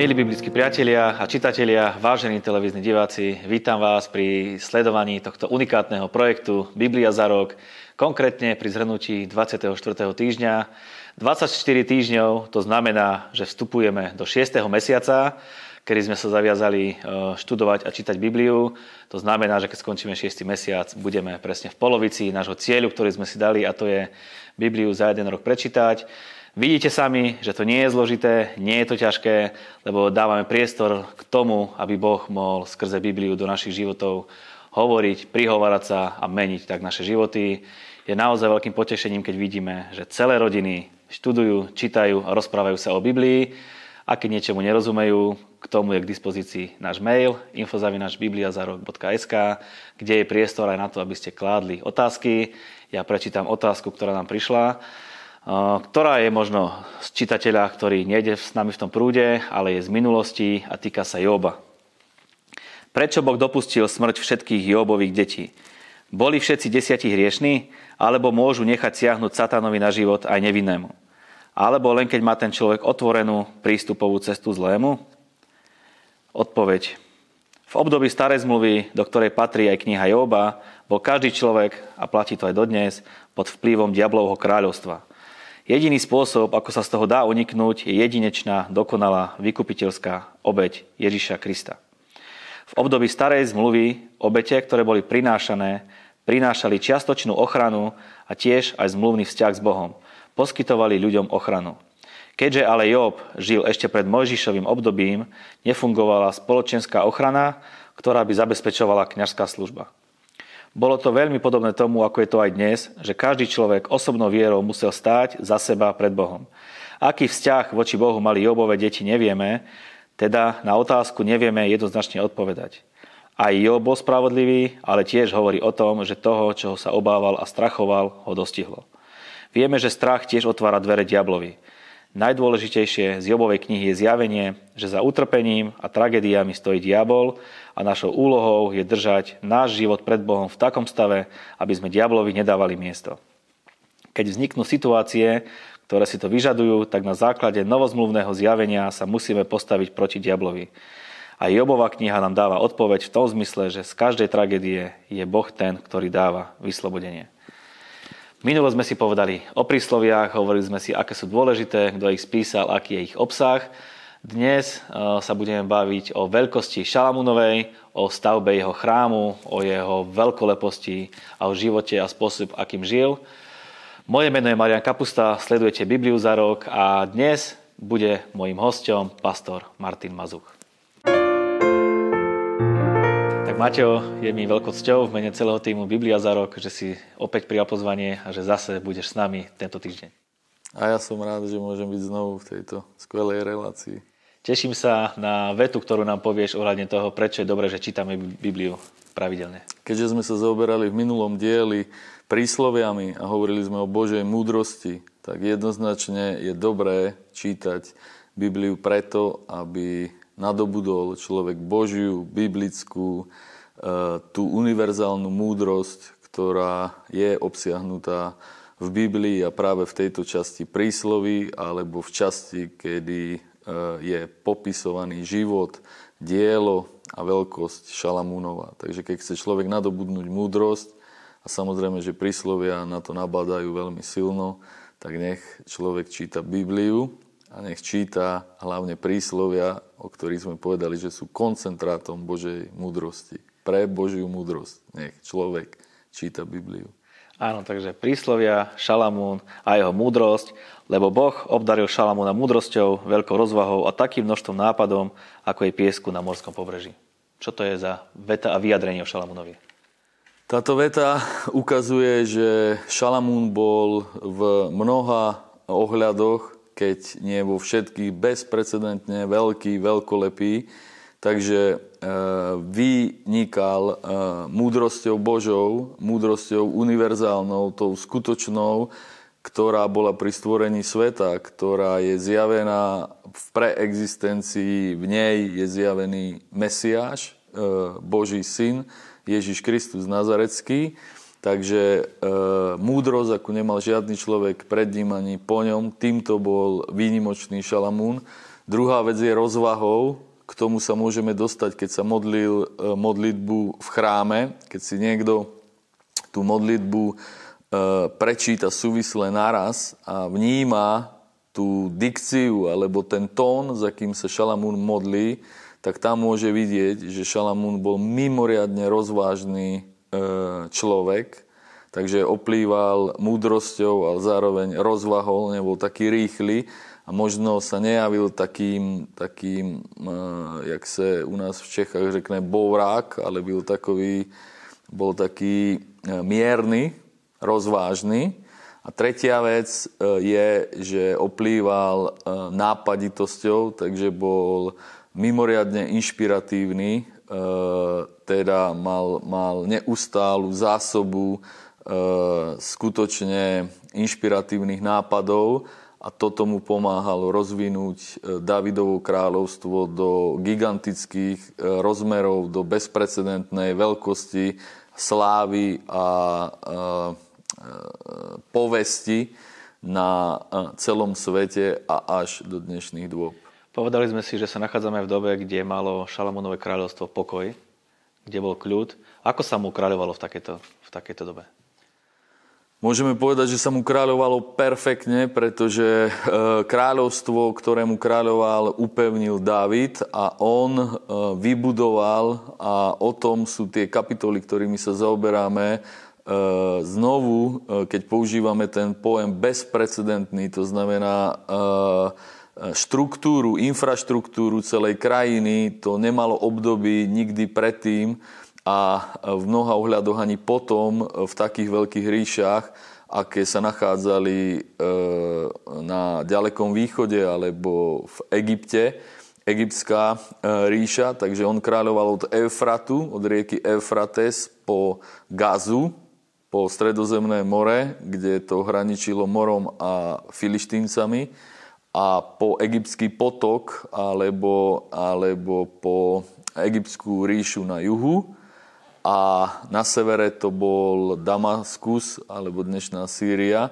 Milí biblickí priatelia a čitatelia, vážení televízni diváci, vítam vás pri sledovaní tohto unikátneho projektu Biblia za rok, konkrétne pri zhrnutí 24. týždňa. 24 týždňov to znamená, že vstupujeme do 6. mesiaca, kedy sme sa zaviazali e, študovať a čítať Bibliu. To znamená, že keď skončíme 6. mesiac, budeme presne v polovici nášho cieľu, ktorý sme si dali, a to je Bibliu za jeden rok prečítať. Vidíte sami, že to nie je zložité, nie je to ťažké, lebo dávame priestor k tomu, aby Boh mohol skrze Bibliu do našich životov hovoriť, prihovárať sa a meniť tak naše životy. Je naozaj veľkým potešením, keď vidíme, že celé rodiny študujú, čítajú a rozprávajú sa o Biblii. A keď niečomu nerozumejú, k tomu je k dispozícii náš mail infozavinačbibliazarok.sk, kde je priestor aj na to, aby ste kládli otázky. Ja prečítam otázku, ktorá nám prišla ktorá je možno z čitateľa, ktorý nejde s nami v tom prúde, ale je z minulosti a týka sa Joba. Prečo Boh dopustil smrť všetkých Jobových detí? Boli všetci desiatí hriešní, alebo môžu nechať siahnuť satánovi na život aj nevinnému? Alebo len keď má ten človek otvorenú prístupovú cestu zlému? Odpoveď. V období starej zmluvy, do ktorej patrí aj kniha Joba, bol každý človek, a platí to aj dodnes, pod vplyvom diablovho kráľovstva – Jediný spôsob, ako sa z toho dá uniknúť, je jedinečná, dokonalá, vykupiteľská obeď Ježiša Krista. V období starej zmluvy obete, ktoré boli prinášané, prinášali čiastočnú ochranu a tiež aj zmluvný vzťah s Bohom. Poskytovali ľuďom ochranu. Keďže ale Job žil ešte pred Mojžišovým obdobím, nefungovala spoločenská ochrana, ktorá by zabezpečovala kňažská služba. Bolo to veľmi podobné tomu, ako je to aj dnes, že každý človek osobnou vierou musel stáť za seba pred Bohom. Aký vzťah voči Bohu mali Jobové deti, nevieme, teda na otázku nevieme jednoznačne odpovedať. Aj Job bol spravodlivý, ale tiež hovorí o tom, že toho, čoho sa obával a strachoval, ho dostihlo. Vieme, že strach tiež otvára dvere diablovi. Najdôležitejšie z Jobovej knihy je zjavenie, že za utrpením a tragédiami stojí diabol a našou úlohou je držať náš život pred Bohom v takom stave, aby sme diablovi nedávali miesto. Keď vzniknú situácie, ktoré si to vyžadujú, tak na základe novozmluvného zjavenia sa musíme postaviť proti diablovi. A Jobová kniha nám dáva odpoveď v tom zmysle, že z každej tragédie je Boh ten, ktorý dáva vyslobodenie. Minulo sme si povedali o prísloviach, hovorili sme si, aké sú dôležité, kto ich spísal, aký je ich obsah. Dnes eh, sa budeme baviť o veľkosti Šalamúnovej, o stavbe jeho chrámu, o jeho veľkoleposti a o živote a spôsob, akým žil. Moje meno je Marian Kapusta, sledujete Bibliu za rok a dnes bude mojim hostom pastor Martin Mazuch. Mateo, je mi veľkou cťou v mene celého týmu Biblia za rok, že si opäť prijal pozvanie a že zase budeš s nami tento týždeň. A ja som rád, že môžem byť znovu v tejto skvelej relácii. Teším sa na vetu, ktorú nám povieš ohľadne toho, prečo je dobré, že čítame Bibliu pravidelne. Keďže sme sa zaoberali v minulom dieli prísloviami a hovorili sme o Božej múdrosti, tak jednoznačne je dobré čítať Bibliu preto, aby nadobudol človek Božiu, biblickú, E, tú univerzálnu múdrosť, ktorá je obsiahnutá v Biblii a práve v tejto časti prísloví alebo v časti, kedy je popisovaný život, dielo a veľkosť Šalamúnova. Takže keď chce človek nadobudnúť múdrosť, a samozrejme, že príslovia na to nabadajú veľmi silno, tak nech človek číta Bibliu a nech číta hlavne príslovia, o ktorých sme povedali, že sú koncentrátom Božej múdrosti pre Božiu múdrosť. Nech človek číta Bibliu. Áno, takže príslovia, Šalamún a jeho múdrosť, lebo Boh obdaril Šalamúna múdrosťou, veľkou rozvahou a takým množstvom nápadom, ako je piesku na morskom pobreží. Čo to je za veta a vyjadrenie o Šalamúnovi? Táto veta ukazuje, že Šalamún bol v mnoha ohľadoch, keď nie vo všetkých bezprecedentne veľký, veľkolepý, Takže e, vynikal e, múdrosťou Božou, múdrosťou univerzálnou, tou skutočnou, ktorá bola pri stvorení sveta, ktorá je zjavená v preexistencii, v nej je zjavený Mesiáš, e, Boží syn, Ježiš Kristus Nazarecký. Takže e, múdrosť, ako nemal žiadny človek pred ním ani po ňom, týmto bol výnimočný Šalamún. Druhá vec je rozvahou, k tomu sa môžeme dostať, keď sa modlil e, modlitbu v chráme, keď si niekto tú modlitbu prečíta súvisle naraz a vníma tú dikciu alebo ten tón, za kým sa Šalamún modlí, tak tam môže vidieť, že Šalamún bol mimoriadne rozvážny e, človek, takže oplýval múdrosťou, ale zároveň rozvahol, nebol taký rýchly a možno sa nejavil takým, takým eh, jak sa u nás v Čechách řekne bourák, ale byl takový, bol taký mierny, rozvážny. A tretia vec eh, je, že oplýval nápaditosťou, takže bol mimoriadne inšpiratívny, teda mal, mal neustálu zásobu skutočne inšpiratívnych nápadov a toto mu pomáhalo rozvinúť e, Davidovo kráľovstvo do gigantických e, rozmerov, do bezprecedentnej veľkosti, slávy a e, povesti na celom svete a až do dnešných dôb. Povedali sme si, že sa nachádzame v dobe, kde malo Šalamúnové kráľovstvo pokoj, kde bol kľud. Ako sa mu kráľovalo v takejto, v takejto dobe? Môžeme povedať, že sa mu kráľovalo perfektne, pretože e, kráľovstvo, ktorému kráľoval, upevnil Dávid a on e, vybudoval a o tom sú tie kapitoly, ktorými sa zaoberáme. E, znovu, keď používame ten pojem bezprecedentný, to znamená štruktúru, infraštruktúru celej krajiny, to nemalo období nikdy predtým, a v mnoha ohľadoch ani potom v takých veľkých ríšach, aké sa nachádzali na ďalekom východe alebo v Egypte, egyptská ríša, takže on kráľoval od Eufratu, od rieky Eufrates po Gazu, po Stredozemné more, kde to hraničilo morom a filištíncami a po egyptský potok alebo, alebo po egyptskú ríšu na juhu a na severe to bol Damaskus alebo dnešná Sýria.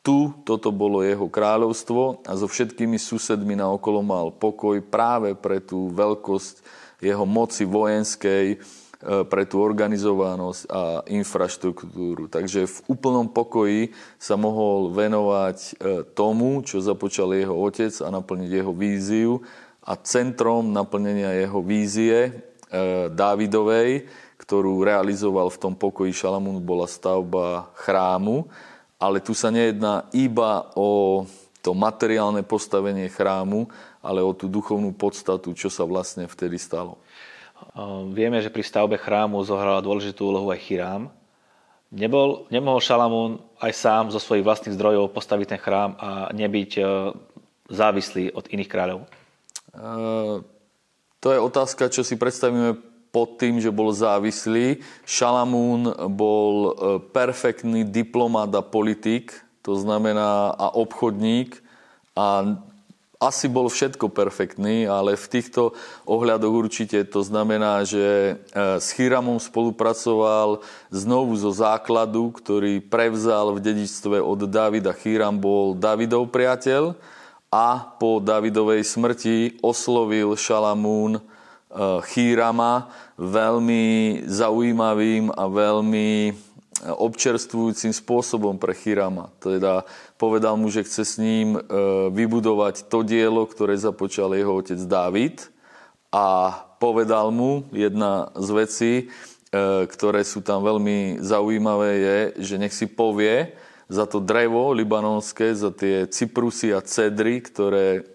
Tu toto bolo jeho kráľovstvo a so všetkými susedmi na okolo mal pokoj práve pre tú veľkosť jeho moci vojenskej, pre tú organizovanosť a infraštruktúru. Takže v úplnom pokoji sa mohol venovať e, tomu, čo započal jeho otec a naplniť jeho víziu. A centrom naplnenia jeho vízie e, Dávidovej ktorú realizoval v tom pokoji Šalamún, bola stavba chrámu, ale tu sa nejedná iba o to materiálne postavenie chrámu, ale o tú duchovnú podstatu, čo sa vlastne vtedy stalo. Vieme, že pri stavbe chrámu zohrala dôležitú úlohu aj Chirám. Nebol, nemohol Šalamún aj sám zo svojich vlastných zdrojov postaviť ten chrám a nebyť e, závislý od iných kráľov? E, to je otázka, čo si predstavíme pod tým, že bol závislý. Šalamún bol perfektný diplomat a politik, to znamená a obchodník a asi bol všetko perfektný, ale v týchto ohľadoch určite to znamená, že e, s Chiramom spolupracoval znovu zo základu, ktorý prevzal v dedičstve od Davida. Chiram bol Davidov priateľ a po Davidovej smrti oslovil Šalamún Eh, chýrama veľmi zaujímavým a veľmi občerstvujúcim spôsobom pre Chirama. Teda povedal mu, že chce s ním eh, vybudovať to dielo, ktoré započal jeho otec Dávid. A povedal mu jedna z vecí, eh, ktoré sú tam veľmi zaujímavé, je, že nech si povie za to drevo libanonské, za tie cyprusy a cedry, ktoré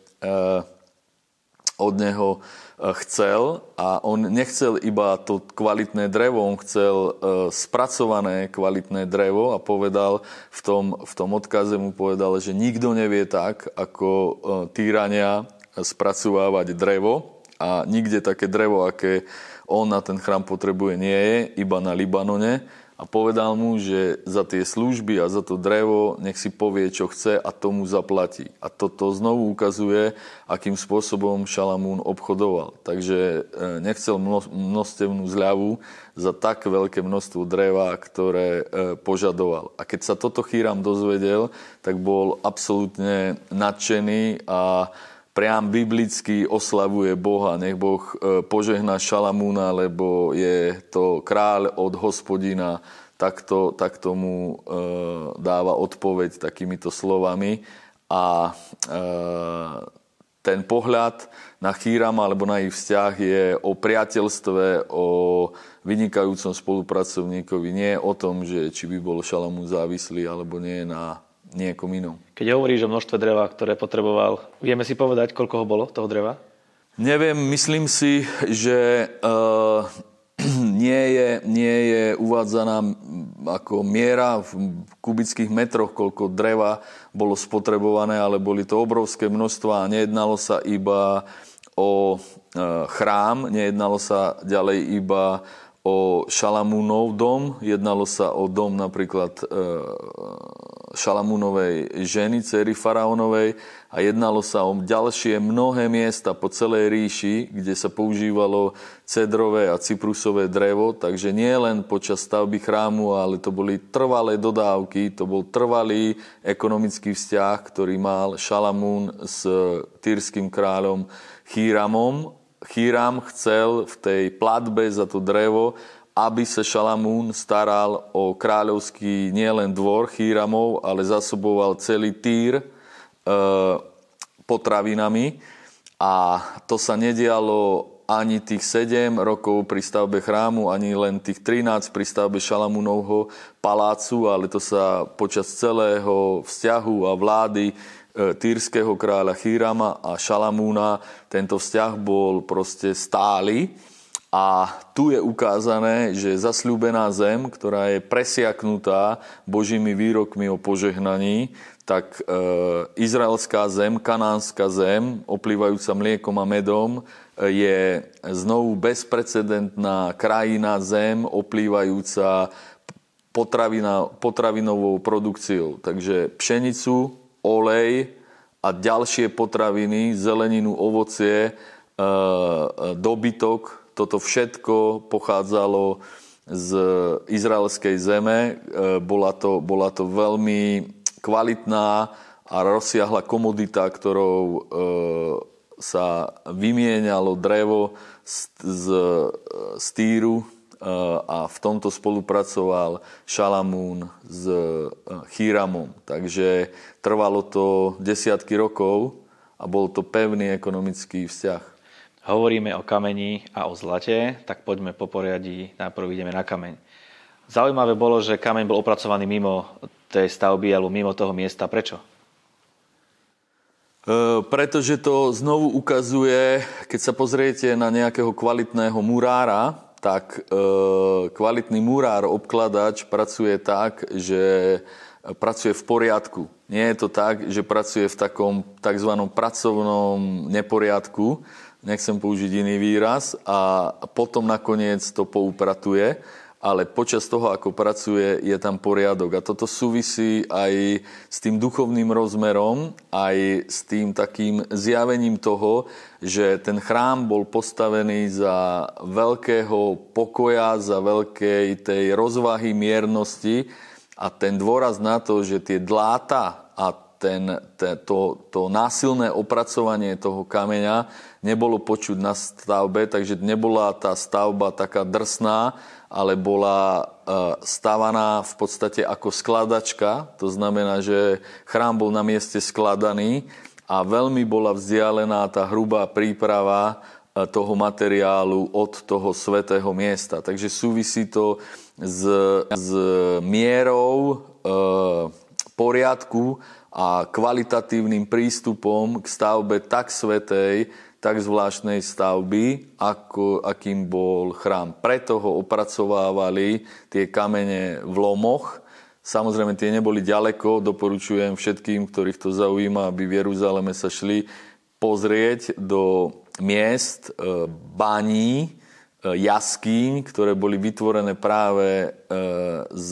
od neho E, chcel a on nechcel iba to kvalitné drevo, on chcel e, spracované kvalitné drevo a povedal v tom, v tom odkaze mu povedal, že nikto nevie tak, ako e, týrania spracovávať drevo a nikde také drevo, aké on na ten chrám potrebuje, nie je, iba na Libanone a povedal mu, že za tie služby a za to drevo nech si povie, čo chce a tomu zaplatí. A toto znovu ukazuje, akým spôsobom Šalamún obchodoval. Takže e, nechcel množstevnú zľavu za tak veľké množstvo dreva, ktoré e, požadoval. A keď sa toto Chýram dozvedel, tak bol absolútne nadšený a priam biblicky oslavuje Boha. Nech Boh e, požehná Šalamúna, lebo je to kráľ od hospodina. Takto, tak tomu e, dáva odpoveď takýmito slovami. A e, ten pohľad na Chýrama alebo na ich vzťah je o priateľstve, o vynikajúcom spolupracovníkovi. Nie o tom, že či by bol Šalamún závislý alebo nie na niekom inom. Keď hovoríš o množstve dreva, ktoré potreboval, vieme si povedať, koľko ho bolo, toho dreva? Neviem, myslím si, že uh, nie, je, nie je uvádzaná ako miera v kubických metroch, koľko dreva bolo spotrebované, ale boli to obrovské množstva a nejednalo sa iba o uh, chrám, nejednalo sa ďalej iba o Šalamúnov dom, jednalo sa o dom napríklad e, Šalamúnovej ženy, cery faraónovej a jednalo sa o ďalšie mnohé miesta po celej ríši, kde sa používalo cedrové a cyprusové drevo, takže nie len počas stavby chrámu, ale to boli trvalé dodávky, to bol trvalý ekonomický vzťah, ktorý mal Šalamún s týrským kráľom Chýramom Chýram chcel v tej platbe za to drevo, aby sa Šalamún staral o kráľovský nielen dvor Chýramov, ale zasoboval celý týr e, potravinami. A to sa nedialo ani tých 7 rokov pri stavbe chrámu, ani len tých 13 pri stavbe Šalamúnovho palácu, ale to sa počas celého vzťahu a vlády E, týrskeho kráľa Chírama a Šalamúna. Tento vzťah bol proste stály a tu je ukázané, že zasľúbená zem, ktorá je presiaknutá Božími výrokmi o požehnaní, tak e, izraelská zem, kanánska zem, oplývajúca mliekom a medom, e, je znovu bezprecedentná krajina zem, oplývajúca potravina, potravinovou produkciou. Takže pšenicu, olej a ďalšie potraviny, zeleninu, ovocie, e, e, dobytok, toto všetko pochádzalo z izraelskej zeme. E, bola to, bola to veľmi kvalitná a rozsiahla komodita, ktorou sa vymienialo drevo z, z, z týru a v tomto spolupracoval Šalamún s Chýramom. Takže trvalo to desiatky rokov a bol to pevný ekonomický vzťah. Hovoríme o kameni a o zlate, tak poďme po poriadí, najprv ideme na kameň. Zaujímavé bolo, že kameň bol opracovaný mimo tej stavby alebo mimo toho miesta. Prečo? E, pretože to znovu ukazuje, keď sa pozriete na nejakého kvalitného murára, tak e, kvalitný murár, obkladač pracuje tak, že pracuje v poriadku. Nie je to tak, že pracuje v takom tzv. pracovnom neporiadku, nechcem použiť iný výraz, a potom nakoniec to poupratuje ale počas toho, ako pracuje, je tam poriadok. A toto súvisí aj s tým duchovným rozmerom, aj s tým takým zjavením toho, že ten chrám bol postavený za veľkého pokoja, za veľkej tej rozvahy, miernosti a ten dôraz na to, že tie dláta a ten, te, to, to násilné opracovanie toho kameňa nebolo počuť na stavbe, takže nebola tá stavba taká drsná, ale bola e, stavaná v podstate ako skladačka. To znamená, že chrám bol na mieste skladaný a veľmi bola vzdialená tá hrubá príprava e, toho materiálu od toho svetého miesta. Takže súvisí to s, s mierou e, poriadku a kvalitatívnym prístupom k stavbe tak svetej, tak zvláštnej stavby, ako, akým bol chrám. Preto ho opracovávali tie kamene v lomoch. Samozrejme, tie neboli ďaleko. Doporučujem všetkým, ktorých to zaujíma, aby v Jeruzaleme sa šli pozrieť do miest, e, baní, e, jaskýň, ktoré boli vytvorené práve e, z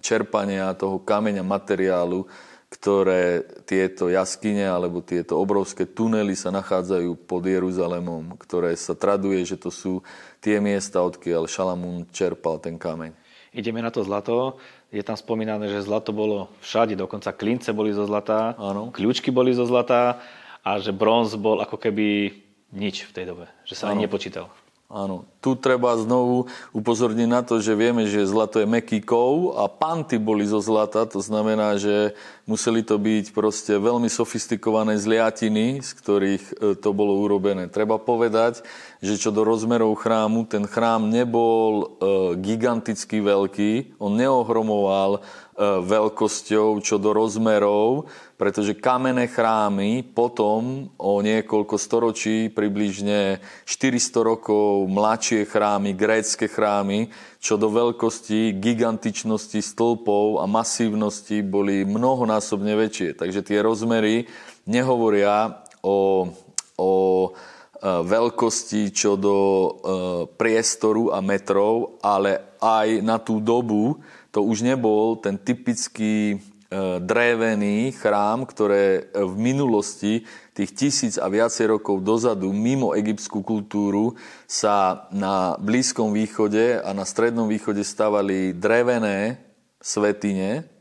čerpania toho kameňa materiálu, ktoré tieto jaskyne alebo tieto obrovské tunely sa nachádzajú pod Jeruzalemom, ktoré sa traduje, že to sú tie miesta, odkiaľ Šalamún čerpal ten kameň. Ideme na to zlato. Je tam spomínané, že zlato bolo všade, dokonca klince boli zo zlata, Áno. kľúčky boli zo zlata. a že bronz bol ako keby nič v tej dobe, že sa ani nepočítal. Áno, tu treba znovu upozorniť na to, že vieme, že zlato je meký kov a panty boli zo zlata, to znamená, že museli to byť proste veľmi sofistikované zliatiny, z ktorých e, to bolo urobené. Treba povedať, že čo do rozmerov chrámu, ten chrám nebol e, giganticky veľký, on neohromoval veľkosťou čo do rozmerov, pretože kamenné chrámy potom o niekoľko storočí, približne 400 rokov mladšie chrámy, grécké chrámy, čo do veľkosti, gigantičnosti stĺpov a masívnosti boli mnohonásobne väčšie. Takže tie rozmery nehovoria o, o e, veľkosti čo do e, priestoru a metrov, ale aj na tú dobu, to už nebol ten typický e, drevený chrám, ktoré v minulosti, tých tisíc a viacej rokov dozadu, mimo egyptskú kultúru, sa na Blízkom východe a na Strednom východe stavali drevené svetine,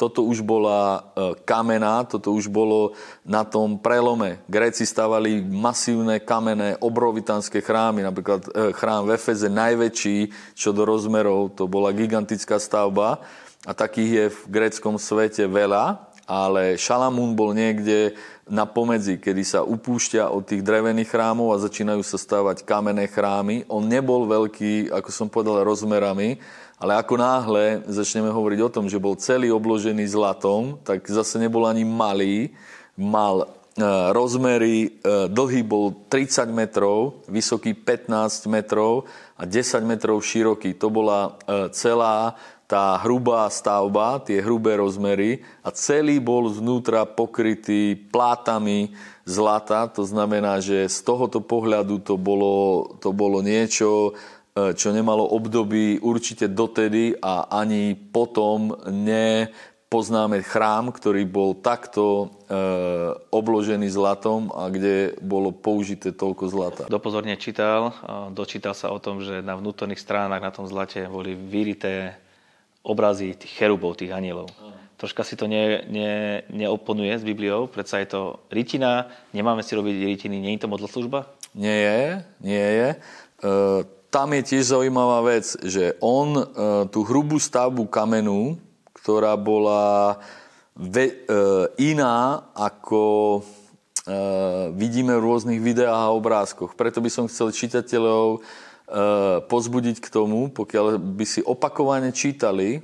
toto už bola e, kamená, toto už bolo na tom prelome. Gréci stavali masívne kamenné obrovitánske chrámy, napríklad e, chrám v Efeze najväčší, čo do rozmerov, to bola gigantická stavba a takých je v gréckom svete veľa, ale Šalamún bol niekde na pomedzi, kedy sa upúšťa od tých drevených chrámov a začínajú sa stavať kamenné chrámy. On nebol veľký, ako som povedal, rozmerami, ale ako náhle začneme hovoriť o tom, že bol celý obložený zlatom, tak zase nebol ani malý. Mal e, rozmery, e, dlhý bol 30 metrov, vysoký 15 metrov a 10 metrov široký. To bola e, celá tá hrubá stavba, tie hrubé rozmery a celý bol znútra pokrytý plátami zlata. To znamená, že z tohoto pohľadu to bolo, to bolo niečo čo nemalo období určite dotedy a ani potom nepoznáme chrám, ktorý bol takto e, obložený zlatom a kde bolo použité toľko zlata. Dopozorne čítal, dočítal sa o tom, že na vnútorných stránach na tom zlate boli vyrité obrazy tých cherubov, tých anielov. Troška si to ne, ne, neoponuje s Bibliou, predsa je to rytina, nemáme si robiť rytiny, nie je to modloslužba? Nie je, nie je. E, tam je tiež zaujímavá vec, že on e, tú hrubú stavbu kamenu, ktorá bola ve, e, iná ako e, vidíme v rôznych videách a obrázkoch. Preto by som chcel čitateľov e, pozbudiť k tomu, pokiaľ by si opakovane čítali e,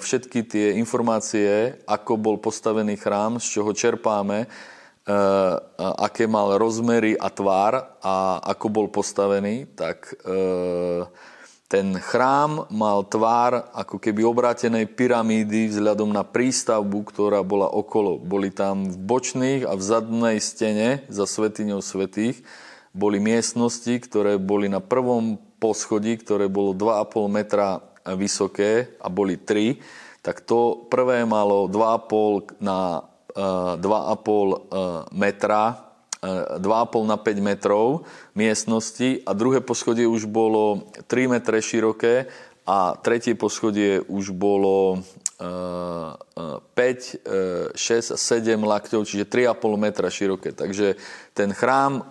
všetky tie informácie, ako bol postavený chrám, z čoho čerpáme, aké mal rozmery a tvár a ako bol postavený, tak eh, ten chrám mal tvár ako keby obrátenej pyramídy vzhľadom na prístavbu, ktorá bola okolo. Boli tam v bočných a v zadnej stene za svetiňou svetých boli miestnosti, ktoré boli na prvom poschodí, ktoré bolo 2,5 metra vysoké a boli 3, tak to prvé malo 2,5 na 2,5 eh, metra, 2,5 eh, na 5 metrov miestnosti a druhé poschodie už bolo 3 metre široké a tretie poschodie už bolo 5, 6 a 7 lakťov, čiže 3,5 metra široké. Takže ten chrám e,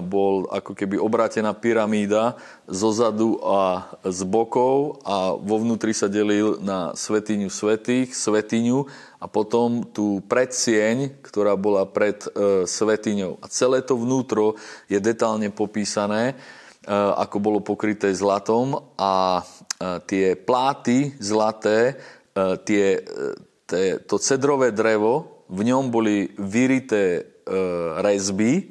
bol ako keby obrátená pyramída zo zadu a z bokov a vo vnútri sa delil na svetiňu svetých, svetiňu a potom tú predsieň, ktorá bola pred e, svetiňou. A celé to vnútro je detálne popísané, ako bolo pokryté zlatom a tie pláty zlaté, tie to cedrové drevo, v ňom boli vyrité e, rezby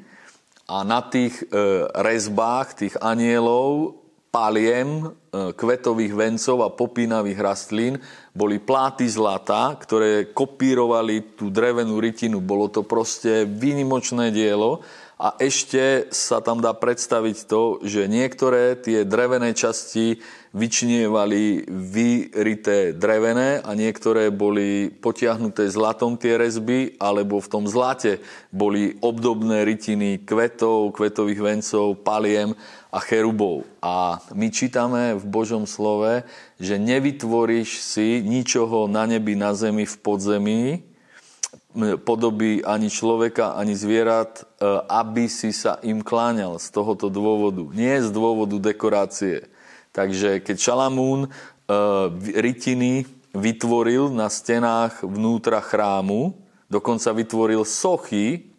a na tých e, rezbách tých anielov paliem, e, kvetových vencov a popínavých rastlín boli pláty zlata, ktoré kopírovali tú drevenú rytinu. Bolo to proste výnimočné dielo a ešte sa tam dá predstaviť to, že niektoré tie drevené časti vyčnievali vyrité drevené a niektoré boli potiahnuté zlatom tie rezby, alebo v tom zlate boli obdobné rytiny kvetov, kvetových vencov, paliem a cherubov. A my čítame v Božom slove, že nevytvoríš si ničoho na nebi, na zemi, v podzemí, podoby ani človeka, ani zvierat, aby si sa im kláňal z tohoto dôvodu. Nie z dôvodu dekorácie. Takže keď Šalamún e, rytiny vytvoril na stenách vnútra chrámu, dokonca vytvoril sochy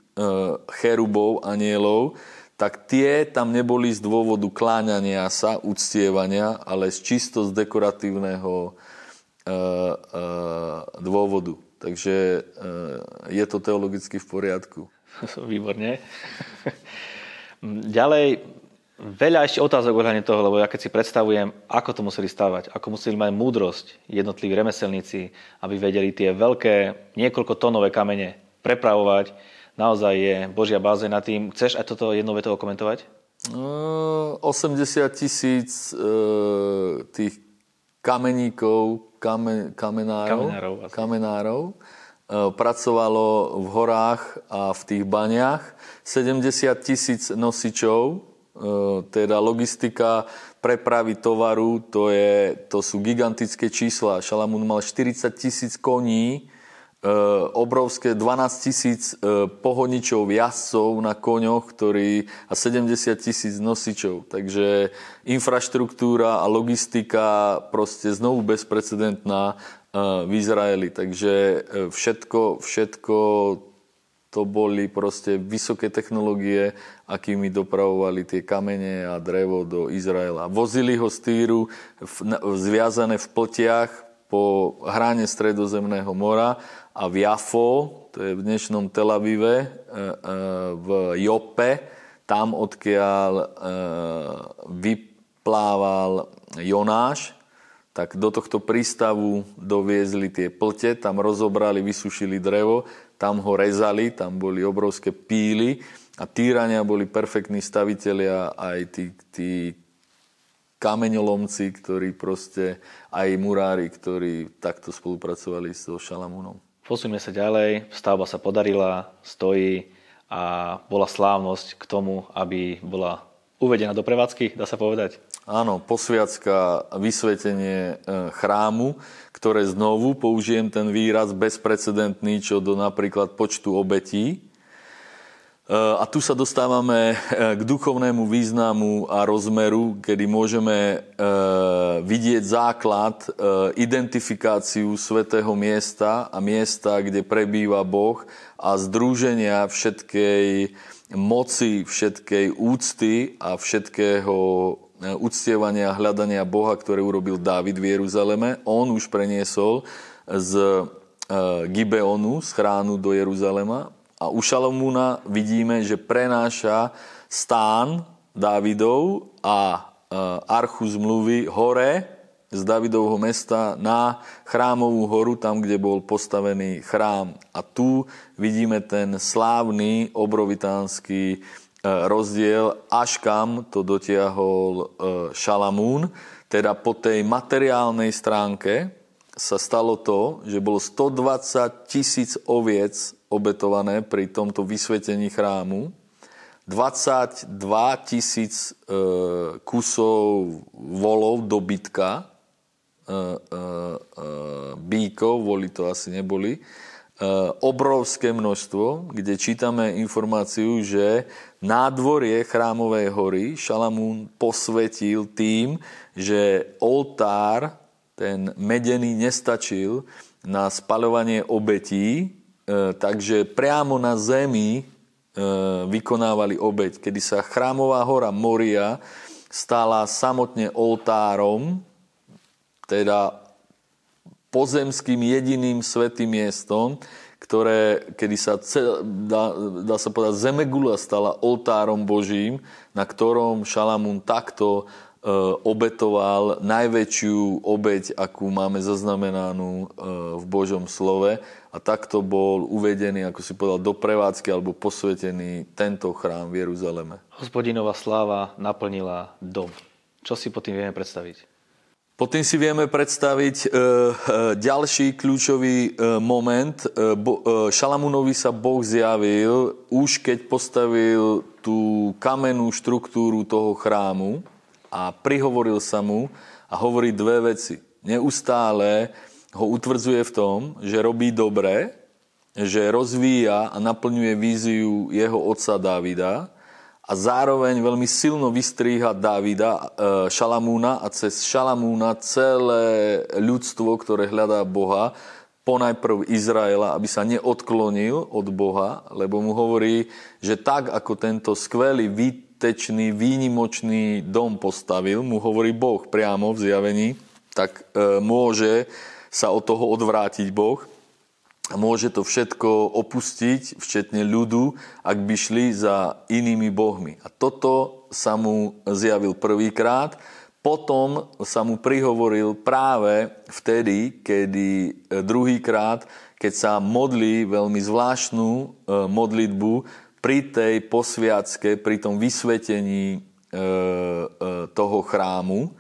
cherubov, anielov, tak tie tam neboli z dôvodu kláňania sa, uctievania, ale z čisto z dekoratívneho dôvodu. Takže eh, je to teologicky v poriadku. Výborne. Ďalej, veľa ešte otázok ohľadne toho, lebo ja keď si predstavujem, ako to museli stavať, ako museli mať múdrosť jednotliví remeselníci, aby vedeli tie veľké, niekoľko tónové kamene prepravovať, naozaj je Božia báze na tým. Chceš aj toto jednou vetou komentovať? 80 tisíc e, tých kameníkov, kame, kamenárov, kamenárov, kamenárov pracovalo v horách a v tých baniach. 70 tisíc nosičov, e, teda logistika prepravy tovaru, to, je, to sú gigantické čísla. Šalamún mal 40 tisíc koní, E, obrovské 12 tisíc e, pohodničov, jazdcov na koňoch ktorí, a 70 tisíc nosičov. Takže infraštruktúra a logistika proste znovu bezprecedentná e, v Izraeli. Takže všetko, všetko to boli proste vysoké technológie, akými dopravovali tie kamene a drevo do Izraela. Vozili ho z Týru zviazané v pltiach po hrane Stredozemného mora a v Jafo, to je v dnešnom Tel Avive, e, e, v Jope, tam odkiaľ e, vyplával Jonáš, tak do tohto prístavu doviezli tie plte, tam rozobrali, vysušili drevo, tam ho rezali, tam boli obrovské píly a týrania boli perfektní stavitelia aj tí, tí kameňolomci, ktorí proste, aj murári, ktorí takto spolupracovali so Šalamúnom. Posúňme sa ďalej, stavba sa podarila, stojí a bola slávnosť k tomu, aby bola uvedená do prevádzky, dá sa povedať? Áno, posviacka, vysvetenie e, chrámu, ktoré znovu, použijem ten výraz, bezprecedentný, čo do napríklad počtu obetí, a tu sa dostávame eh, k duchovnému významu a rozmeru, kedy môžeme vidieť základ, identifikáciu svetého miesta a miesta, kde prebýva Boh a združenia všetkej moci, všetkej úcty a všetkého uctievania a hľadania Boha, ktoré urobil Dávid v Jeruzaleme. On už preniesol z Gibeonu, z chránu do Jeruzalema a u Šalomúna vidíme, že prenáša stán Dávidov a e, archu zmluvy hore z Davidovho mesta na chrámovú horu, tam, kde bol postavený chrám. A tu vidíme ten slávny obrovitánsky e, rozdiel, až kam to dotiahol e, Šalamún. Teda po tej materiálnej stránke sa stalo to, že bolo 120 tisíc oviec obetované pri tomto vysvetení chrámu. 22 tisíc e, kusov volov dobytka, bíkov, voli to asi neboli, obrovské množstvo, kde čítame informáciu, že nádvorie chrámovej hory Šalamún posvetil tým, že oltár, ten medený, nestačil na spaľovanie obetí, takže priamo na zemi vykonávali obeď, kedy sa chrámová hora Moria stala samotne oltárom, teda pozemským jediným svetým miestom, ktoré, kedy sa, dá, dá sa povedať, zemegula stala oltárom Božím, na ktorom Šalamún takto e, obetoval najväčšiu obeď, akú máme zaznamenanú e, v Božom slove a takto bol uvedený, ako si povedal, do prevádzky alebo posvetený tento chrám v Jeruzaleme. Hospodinová sláva naplnila dom. Čo si pod tým vieme predstaviť? Pod tým si vieme predstaviť e, e, ďalší kľúčový e, moment. Bo, Šalamúnovi sa Boh zjavil už keď postavil tú kamennú štruktúru toho chrámu a prihovoril sa mu a hovorí dve veci. Neustále ho utvrdzuje v tom, že robí dobre že rozvíja a naplňuje víziu jeho otca Davida a zároveň veľmi silno vystríha Davida, e, Šalamúna a cez Šalamúna celé ľudstvo, ktoré hľadá Boha, ponajprv Izraela, aby sa neodklonil od Boha, lebo mu hovorí, že tak ako tento skvelý, výtečný, výnimočný dom postavil, mu hovorí Boh priamo v zjavení, tak e, môže sa od toho odvrátiť Boh a môže to všetko opustiť, včetne ľudu, ak by šli za inými bohmi. A toto sa mu zjavil prvýkrát, potom sa mu prihovoril práve vtedy, kedy e, druhýkrát, keď sa modlí veľmi zvláštnu e, modlitbu pri tej posviacke, pri tom vysvetení e, toho chrámu.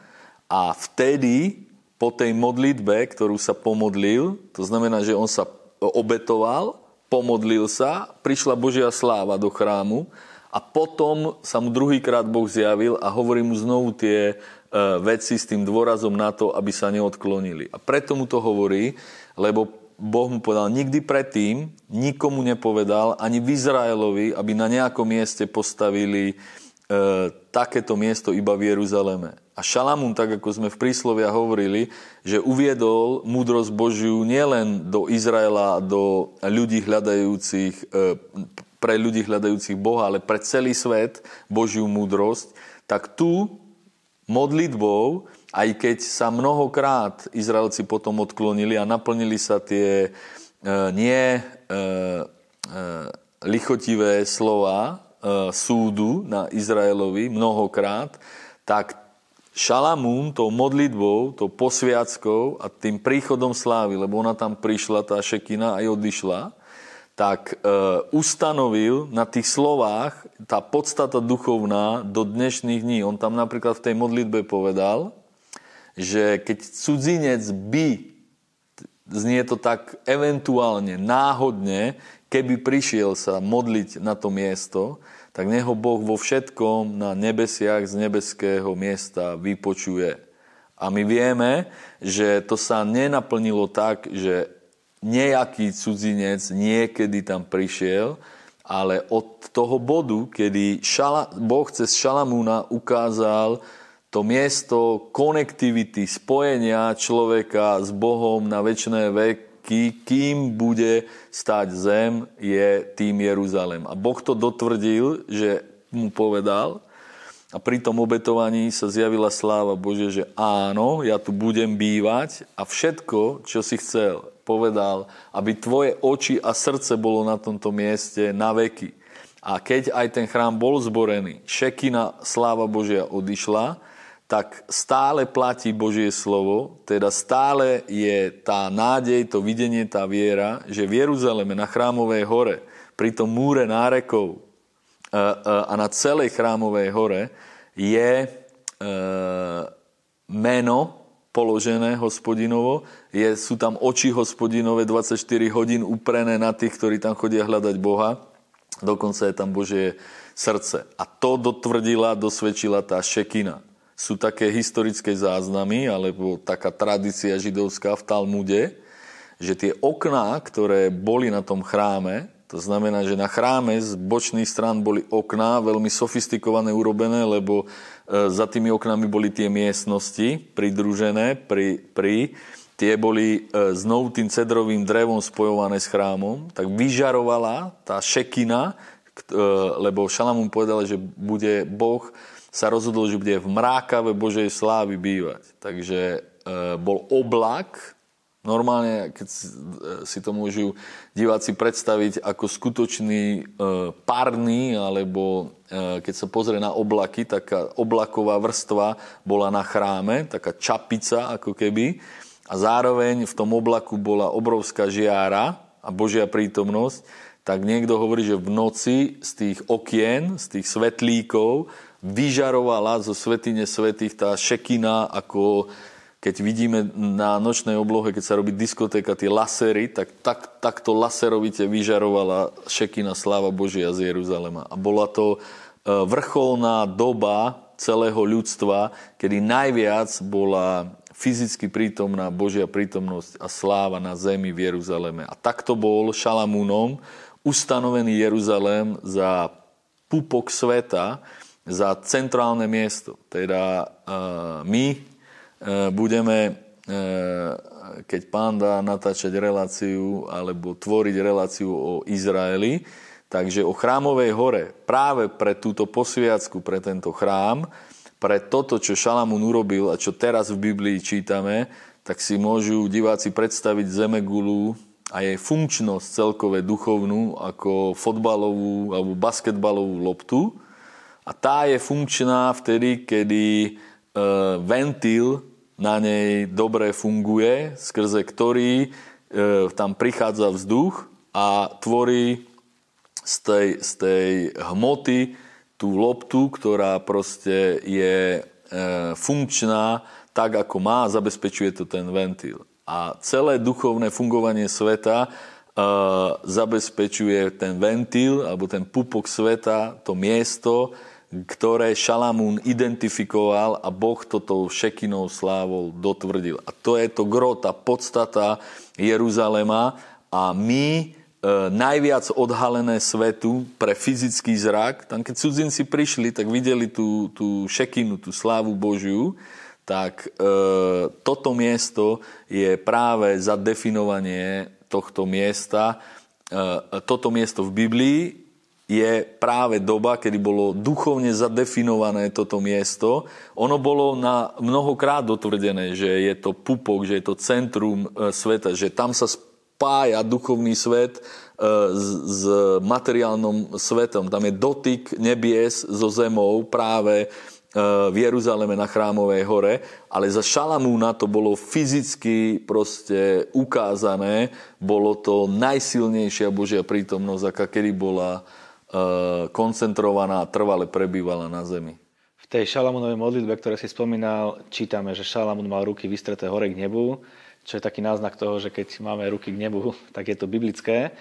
A vtedy, po tej modlitbe, ktorú sa pomodlil, to znamená, že on sa obetoval, pomodlil sa, prišla Božia sláva do chrámu a potom sa mu druhýkrát Boh zjavil a hovorí mu znovu tie e, veci s tým dôrazom na to, aby sa neodklonili. A preto mu to hovorí, lebo Boh mu povedal, nikdy predtým nikomu nepovedal, ani v Izraelovi, aby na nejakom mieste postavili takéto miesto iba v Jeruzaleme. A Šalamún, tak ako sme v príslovia hovorili, že uviedol múdrosť Božiu nielen do Izraela, do ľudí hľadajúcich, e, pre ľudí hľadajúcich Boha, ale pre celý svet Božiu múdrosť, tak tu modlitbou, aj keď sa mnohokrát Izraelci potom odklonili a naplnili sa tie e, nie e, e, lichotivé slova e, súdu na Izraelovi mnohokrát, tak Šalamún tou modlitbou, tou posviackou a tým príchodom slávy, lebo ona tam prišla, tá šekina, aj odišla, tak e, ustanovil na tých slovách tá podstata duchovná do dnešných dní. On tam napríklad v tej modlitbe povedal, že keď cudzinec by, znie to tak eventuálne, náhodne, keby prišiel sa modliť na to miesto, tak neho Boh vo všetkom na nebesiach z nebeského miesta vypočuje. A my vieme, že to sa nenaplnilo tak, že nejaký cudzinec niekedy tam prišiel, ale od toho bodu, kedy šala, Boh cez Šalamúna ukázal to miesto konektivity, spojenia človeka s Bohom na väčšie vek, kým bude stať zem, je tým Jeruzalem. A Boh to dotvrdil, že mu povedal a pri tom obetovaní sa zjavila sláva Bože, že áno, ja tu budem bývať a všetko, čo si chcel, povedal, aby tvoje oči a srdce bolo na tomto mieste na veky. A keď aj ten chrám bol zborený, šekina sláva Božia odišla, tak stále platí Božie slovo, teda stále je tá nádej, to videnie, tá viera, že v Jeruzaleme na chrámovej hore, pri tom múre nárekov a na celej chrámovej hore je meno položené hospodinovo, je, sú tam oči hospodinové 24 hodín uprené na tých, ktorí tam chodia hľadať Boha, dokonca je tam Božie srdce. A to dotvrdila, dosvedčila tá šekina sú také historické záznamy, alebo taká tradícia židovská v Talmude, že tie okná, ktoré boli na tom chráme, to znamená, že na chráme z bočných stran boli okná, veľmi sofistikované urobené, lebo e, za tými oknami boli tie miestnosti pridružené, pri, pri, tie boli e, znovu tým cedrovým drevom spojované s chrámom, tak vyžarovala tá šekina, e, lebo Šalamún povedal, že bude Boh sa rozhodol, že bude v mrákave Božej slávy bývať. Takže e, bol oblak, normálne, keď si, e, si to môžu diváci predstaviť ako skutočný e, parný, alebo e, keď sa pozrie na oblaky, taká oblaková vrstva bola na chráme, taká čapica ako keby. A zároveň v tom oblaku bola obrovská žiara a Božia prítomnosť. Tak niekto hovorí, že v noci z tých okien, z tých svetlíkov vyžarovala zo svetine svetých tá šekina, ako keď vidíme na nočnej oblohe, keď sa robí diskotéka, tie lasery, tak, tak takto laserovite vyžarovala šekina sláva Božia z Jeruzalema. A bola to e, vrcholná doba celého ľudstva, kedy najviac bola fyzicky prítomná Božia prítomnosť a sláva na zemi v Jeruzaleme. A takto bol Šalamúnom ustanovený Jeruzalém za pupok sveta, za centrálne miesto. Teda uh, my uh, budeme, uh, keď pán dá natáčať reláciu alebo tvoriť reláciu o Izraeli, takže o chrámovej hore, práve pre túto posviacku, pre tento chrám, pre toto, čo Šalamún urobil a čo teraz v Biblii čítame, tak si môžu diváci predstaviť Zemegulu a jej funkčnosť celkové duchovnú ako fotbalovú alebo basketbalovú loptu. A tá je funkčná vtedy, kedy e, ventil na nej dobre funguje, skrze ktorý e, tam prichádza vzduch a tvorí z tej, z tej hmoty tú loptu, ktorá proste je e, funkčná tak, ako má, zabezpečuje to ten ventil. A celé duchovné fungovanie sveta zabezpečuje ten ventil, alebo ten pupok sveta, to miesto, ktoré Šalamún identifikoval a Boh to tou šekinou slávou dotvrdil. A to je to gro, tá podstata Jeruzalema a my E, najviac odhalené svetu pre fyzický zrak. Tam keď cudzinci prišli, tak videli tú, tú šekinu, tú slávu Božiu, tak e, toto miesto je práve za definovanie tohto miesta. E, toto miesto v Biblii je práve doba, kedy bolo duchovne zadefinované toto miesto. Ono bolo na mnohokrát dotvrdené, že je to pupok, že je to centrum e, sveta, že tam sa spája duchovný svet e, s, s materiálnym svetom. Tam je dotyk nebies so zemou práve e, v Jeruzaleme na Chrámovej hore, ale za Šalamúna to bolo fyzicky proste ukázané, bolo to najsilnejšia Božia prítomnosť, aká kedy bola koncentrovaná a trvale prebývala na zemi. V tej Šalamúnovej modlitbe, ktoré si spomínal, čítame, že Šalamún mal ruky vystreté hore k nebu, čo je taký náznak toho, že keď máme ruky k nebu, tak je to biblické.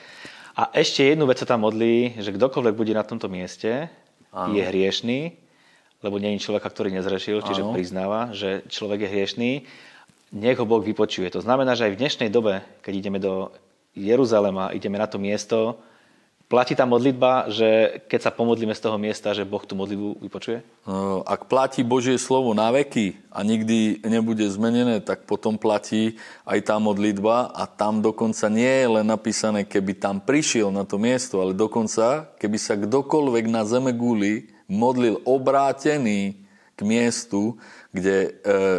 A ešte jednu vec sa tam modlí, že kdokoľvek bude na tomto mieste, ano. je hriešný, lebo je človeka, ktorý nezrešil, čiže ano. priznáva, že človek je hriešný, nech ho Boh vypočuje. To znamená, že aj v dnešnej dobe, keď ideme do Jeruzalema, ideme na to miesto, Platí tá modlitba, že keď sa pomodlíme z toho miesta, že Boh tú modlitbu vypočuje? Ak platí Božie slovo na veky a nikdy nebude zmenené, tak potom platí aj tá modlitba a tam dokonca nie je len napísané, keby tam prišiel na to miesto, ale dokonca, keby sa kdokoľvek na zeme guli modlil obrátený k miestu, kde e,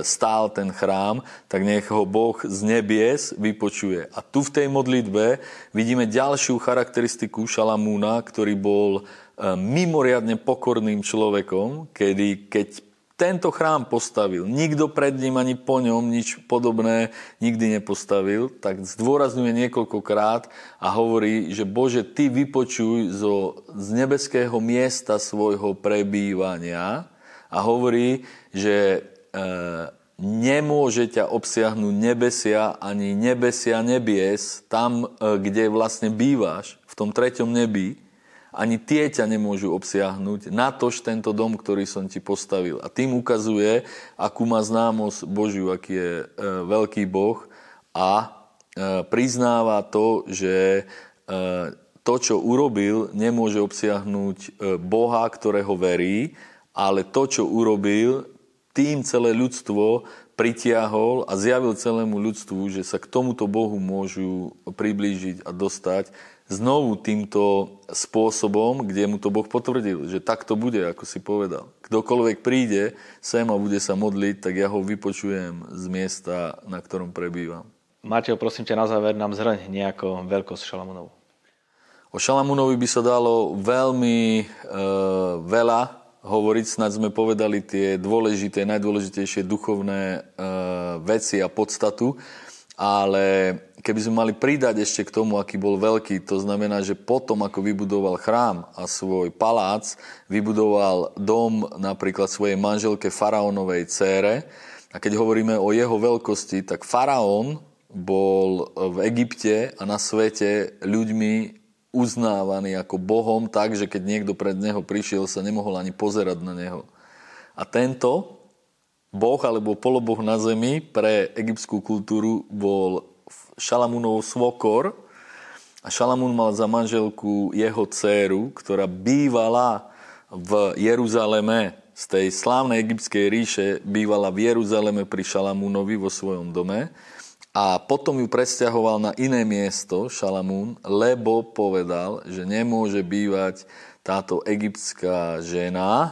stál ten chrám, tak nech ho Boh z nebies vypočuje. A tu v tej modlitbe vidíme ďalšiu charakteristiku Šalamúna, ktorý bol e, mimoriadne pokorným človekom, kedy keď tento chrám postavil, nikto pred ním ani po ňom nič podobné nikdy nepostavil, tak zdôrazňuje niekoľkokrát a hovorí, že Bože, Ty vypočuj zo, z nebeského miesta svojho prebývania a hovorí, že e, nemôže ťa obsiahnuť nebesia ani nebesia nebies, tam, e, kde vlastne bývaš, v tom treťom nebi, ani tie ťa nemôžu obsiahnuť, natož tento dom, ktorý som ti postavil. A tým ukazuje, akú má známosť Božiu, aký je e, veľký Boh. A e, priznáva to, že e, to, čo urobil, nemôže obsiahnuť Boha, ktorého verí, ale to, čo urobil, tým celé ľudstvo pritiahol a zjavil celému ľudstvu, že sa k tomuto Bohu môžu priblížiť a dostať znovu týmto spôsobom, kde mu to Boh potvrdil, že tak to bude, ako si povedal. Kdokoľvek príde sem a bude sa modliť, tak ja ho vypočujem z miesta, na ktorom prebývam. Mateo, prosím ťa na záver nám zhrň nejako veľkosť Šalamúnovu. O Šalamúnovi by sa dalo veľmi e, veľa hovoriť, snad sme povedali tie dôležité, najdôležitejšie duchovné e, veci a podstatu, ale keby sme mali pridať ešte k tomu, aký bol veľký, to znamená, že potom, ako vybudoval chrám a svoj palác, vybudoval dom napríklad svojej manželke faraónovej cére, a keď hovoríme o jeho veľkosti, tak faraón bol v Egypte a na svete ľuďmi uznávaný ako Bohom tak, že keď niekto pred neho prišiel, sa nemohol ani pozerať na neho. A tento boh alebo poloboh na zemi pre egyptskú kultúru bol Šalamúnov svokor. A Šalamún mal za manželku jeho dceru, ktorá bývala v Jeruzaleme. Z tej slávnej egyptskej ríše bývala v Jeruzaleme pri Šalamúnovi vo svojom dome a potom ju presťahoval na iné miesto, Šalamún, lebo povedal, že nemôže bývať táto egyptská žena e,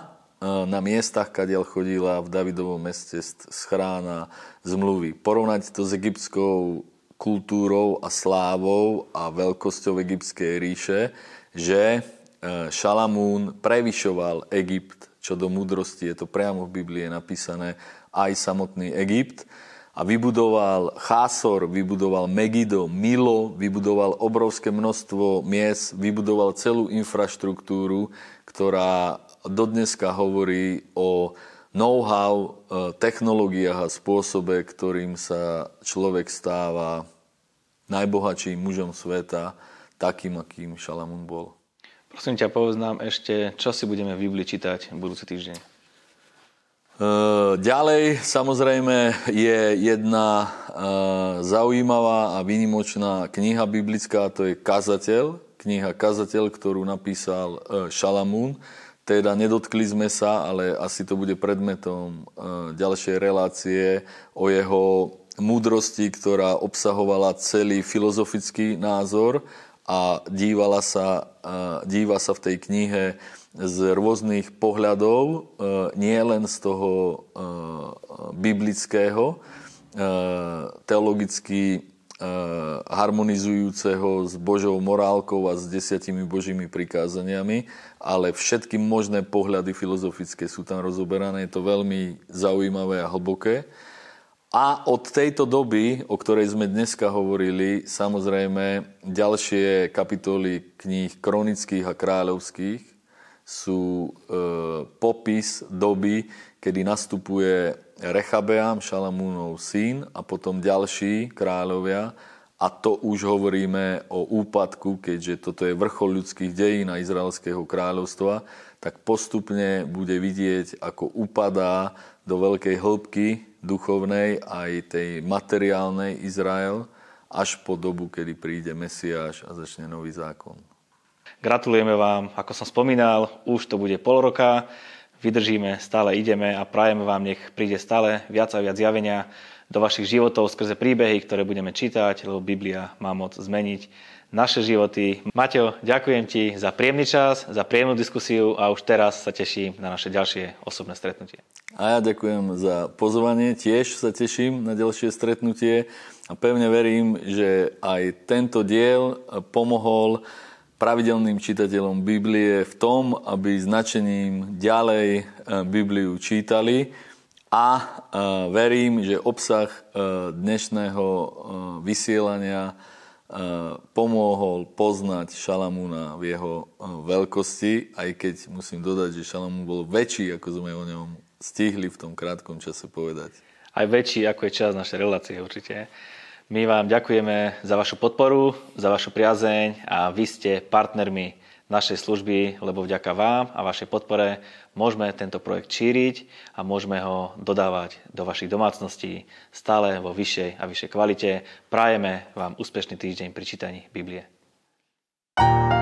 na miestach, kadiaľ chodila v Davidovom meste z chrána zmluvy. Porovnať to s egyptskou kultúrou a slávou a veľkosťou egyptskej ríše, že e, Šalamún prevyšoval Egypt čo do múdrosti, je to priamo v Biblii napísané, aj samotný Egypt a vybudoval Chásor, vybudoval Megido, Milo, vybudoval obrovské množstvo miest, vybudoval celú infraštruktúru, ktorá dodneska hovorí o know-how, e, technológiách a spôsobe, ktorým sa človek stáva najbohatším mužom sveta, takým, akým Šalamún bol. Prosím ťa, povedz nám ešte, čo si budeme v Biblii čítať budúci týždeň. Eh, ďalej samozrejme je jedna eh, zaujímavá a výnimočná kniha biblická, to je Kazateľ, kniha Kazateľ, ktorú napísal eh, Šalamún. Teda nedotkli sme sa, ale asi to bude predmetom ďalšej relácie o jeho múdrosti, ktorá obsahovala celý filozofický názor a dívala sa, díva sa v tej knihe z rôznych pohľadov, e, nie len z toho e, biblického, e, teologicky harmonizujúceho s Božou morálkou a s desiatimi Božími prikázaniami, ale všetky možné pohľady filozofické sú tam rozoberané. Je to veľmi zaujímavé a hlboké. A od tejto doby, o ktorej sme dneska hovorili, samozrejme ďalšie kapitoly kníh kronických a kráľovských, sú e, popis doby, kedy nastupuje Rechabeam, Šalamúnov syn a potom ďalší kráľovia a to už hovoríme o úpadku, keďže toto je vrchol ľudských dejín a Izraelského kráľovstva, tak postupne bude vidieť, ako upadá do veľkej hĺbky duchovnej aj tej materiálnej Izrael až po dobu, kedy príde Mesiáš a začne nový zákon. Gratulujeme vám, ako som spomínal, už to bude pol roka, vydržíme, stále ideme a prajeme vám, nech príde stále viac a viac zjavenia do vašich životov skrze príbehy, ktoré budeme čítať, lebo Biblia má moc zmeniť naše životy. Mateo, ďakujem ti za príjemný čas, za príjemnú diskusiu a už teraz sa teším na naše ďalšie osobné stretnutie. A ja ďakujem za pozvanie, tiež sa teším na ďalšie stretnutie a pevne verím, že aj tento diel pomohol pravidelným čitateľom Biblie v tom, aby značením ďalej e, Bibliu čítali a e, verím, že obsah e, dnešného vysielania pomohol poznať Šalamúna v jeho veľkosti, aj keď musím dodať, že Šalamún bol väčší, ako sme o ňom stihli v tom krátkom čase povedať. Aj väčší, ako je čas našej relácie určite. My vám ďakujeme za vašu podporu, za vašu priazeň a vy ste partnermi našej služby, lebo vďaka vám a vašej podpore môžeme tento projekt šíriť a môžeme ho dodávať do vašich domácností stále vo vyššej a vyššej kvalite. Prajeme vám úspešný týždeň pri čítaní Biblie. thank you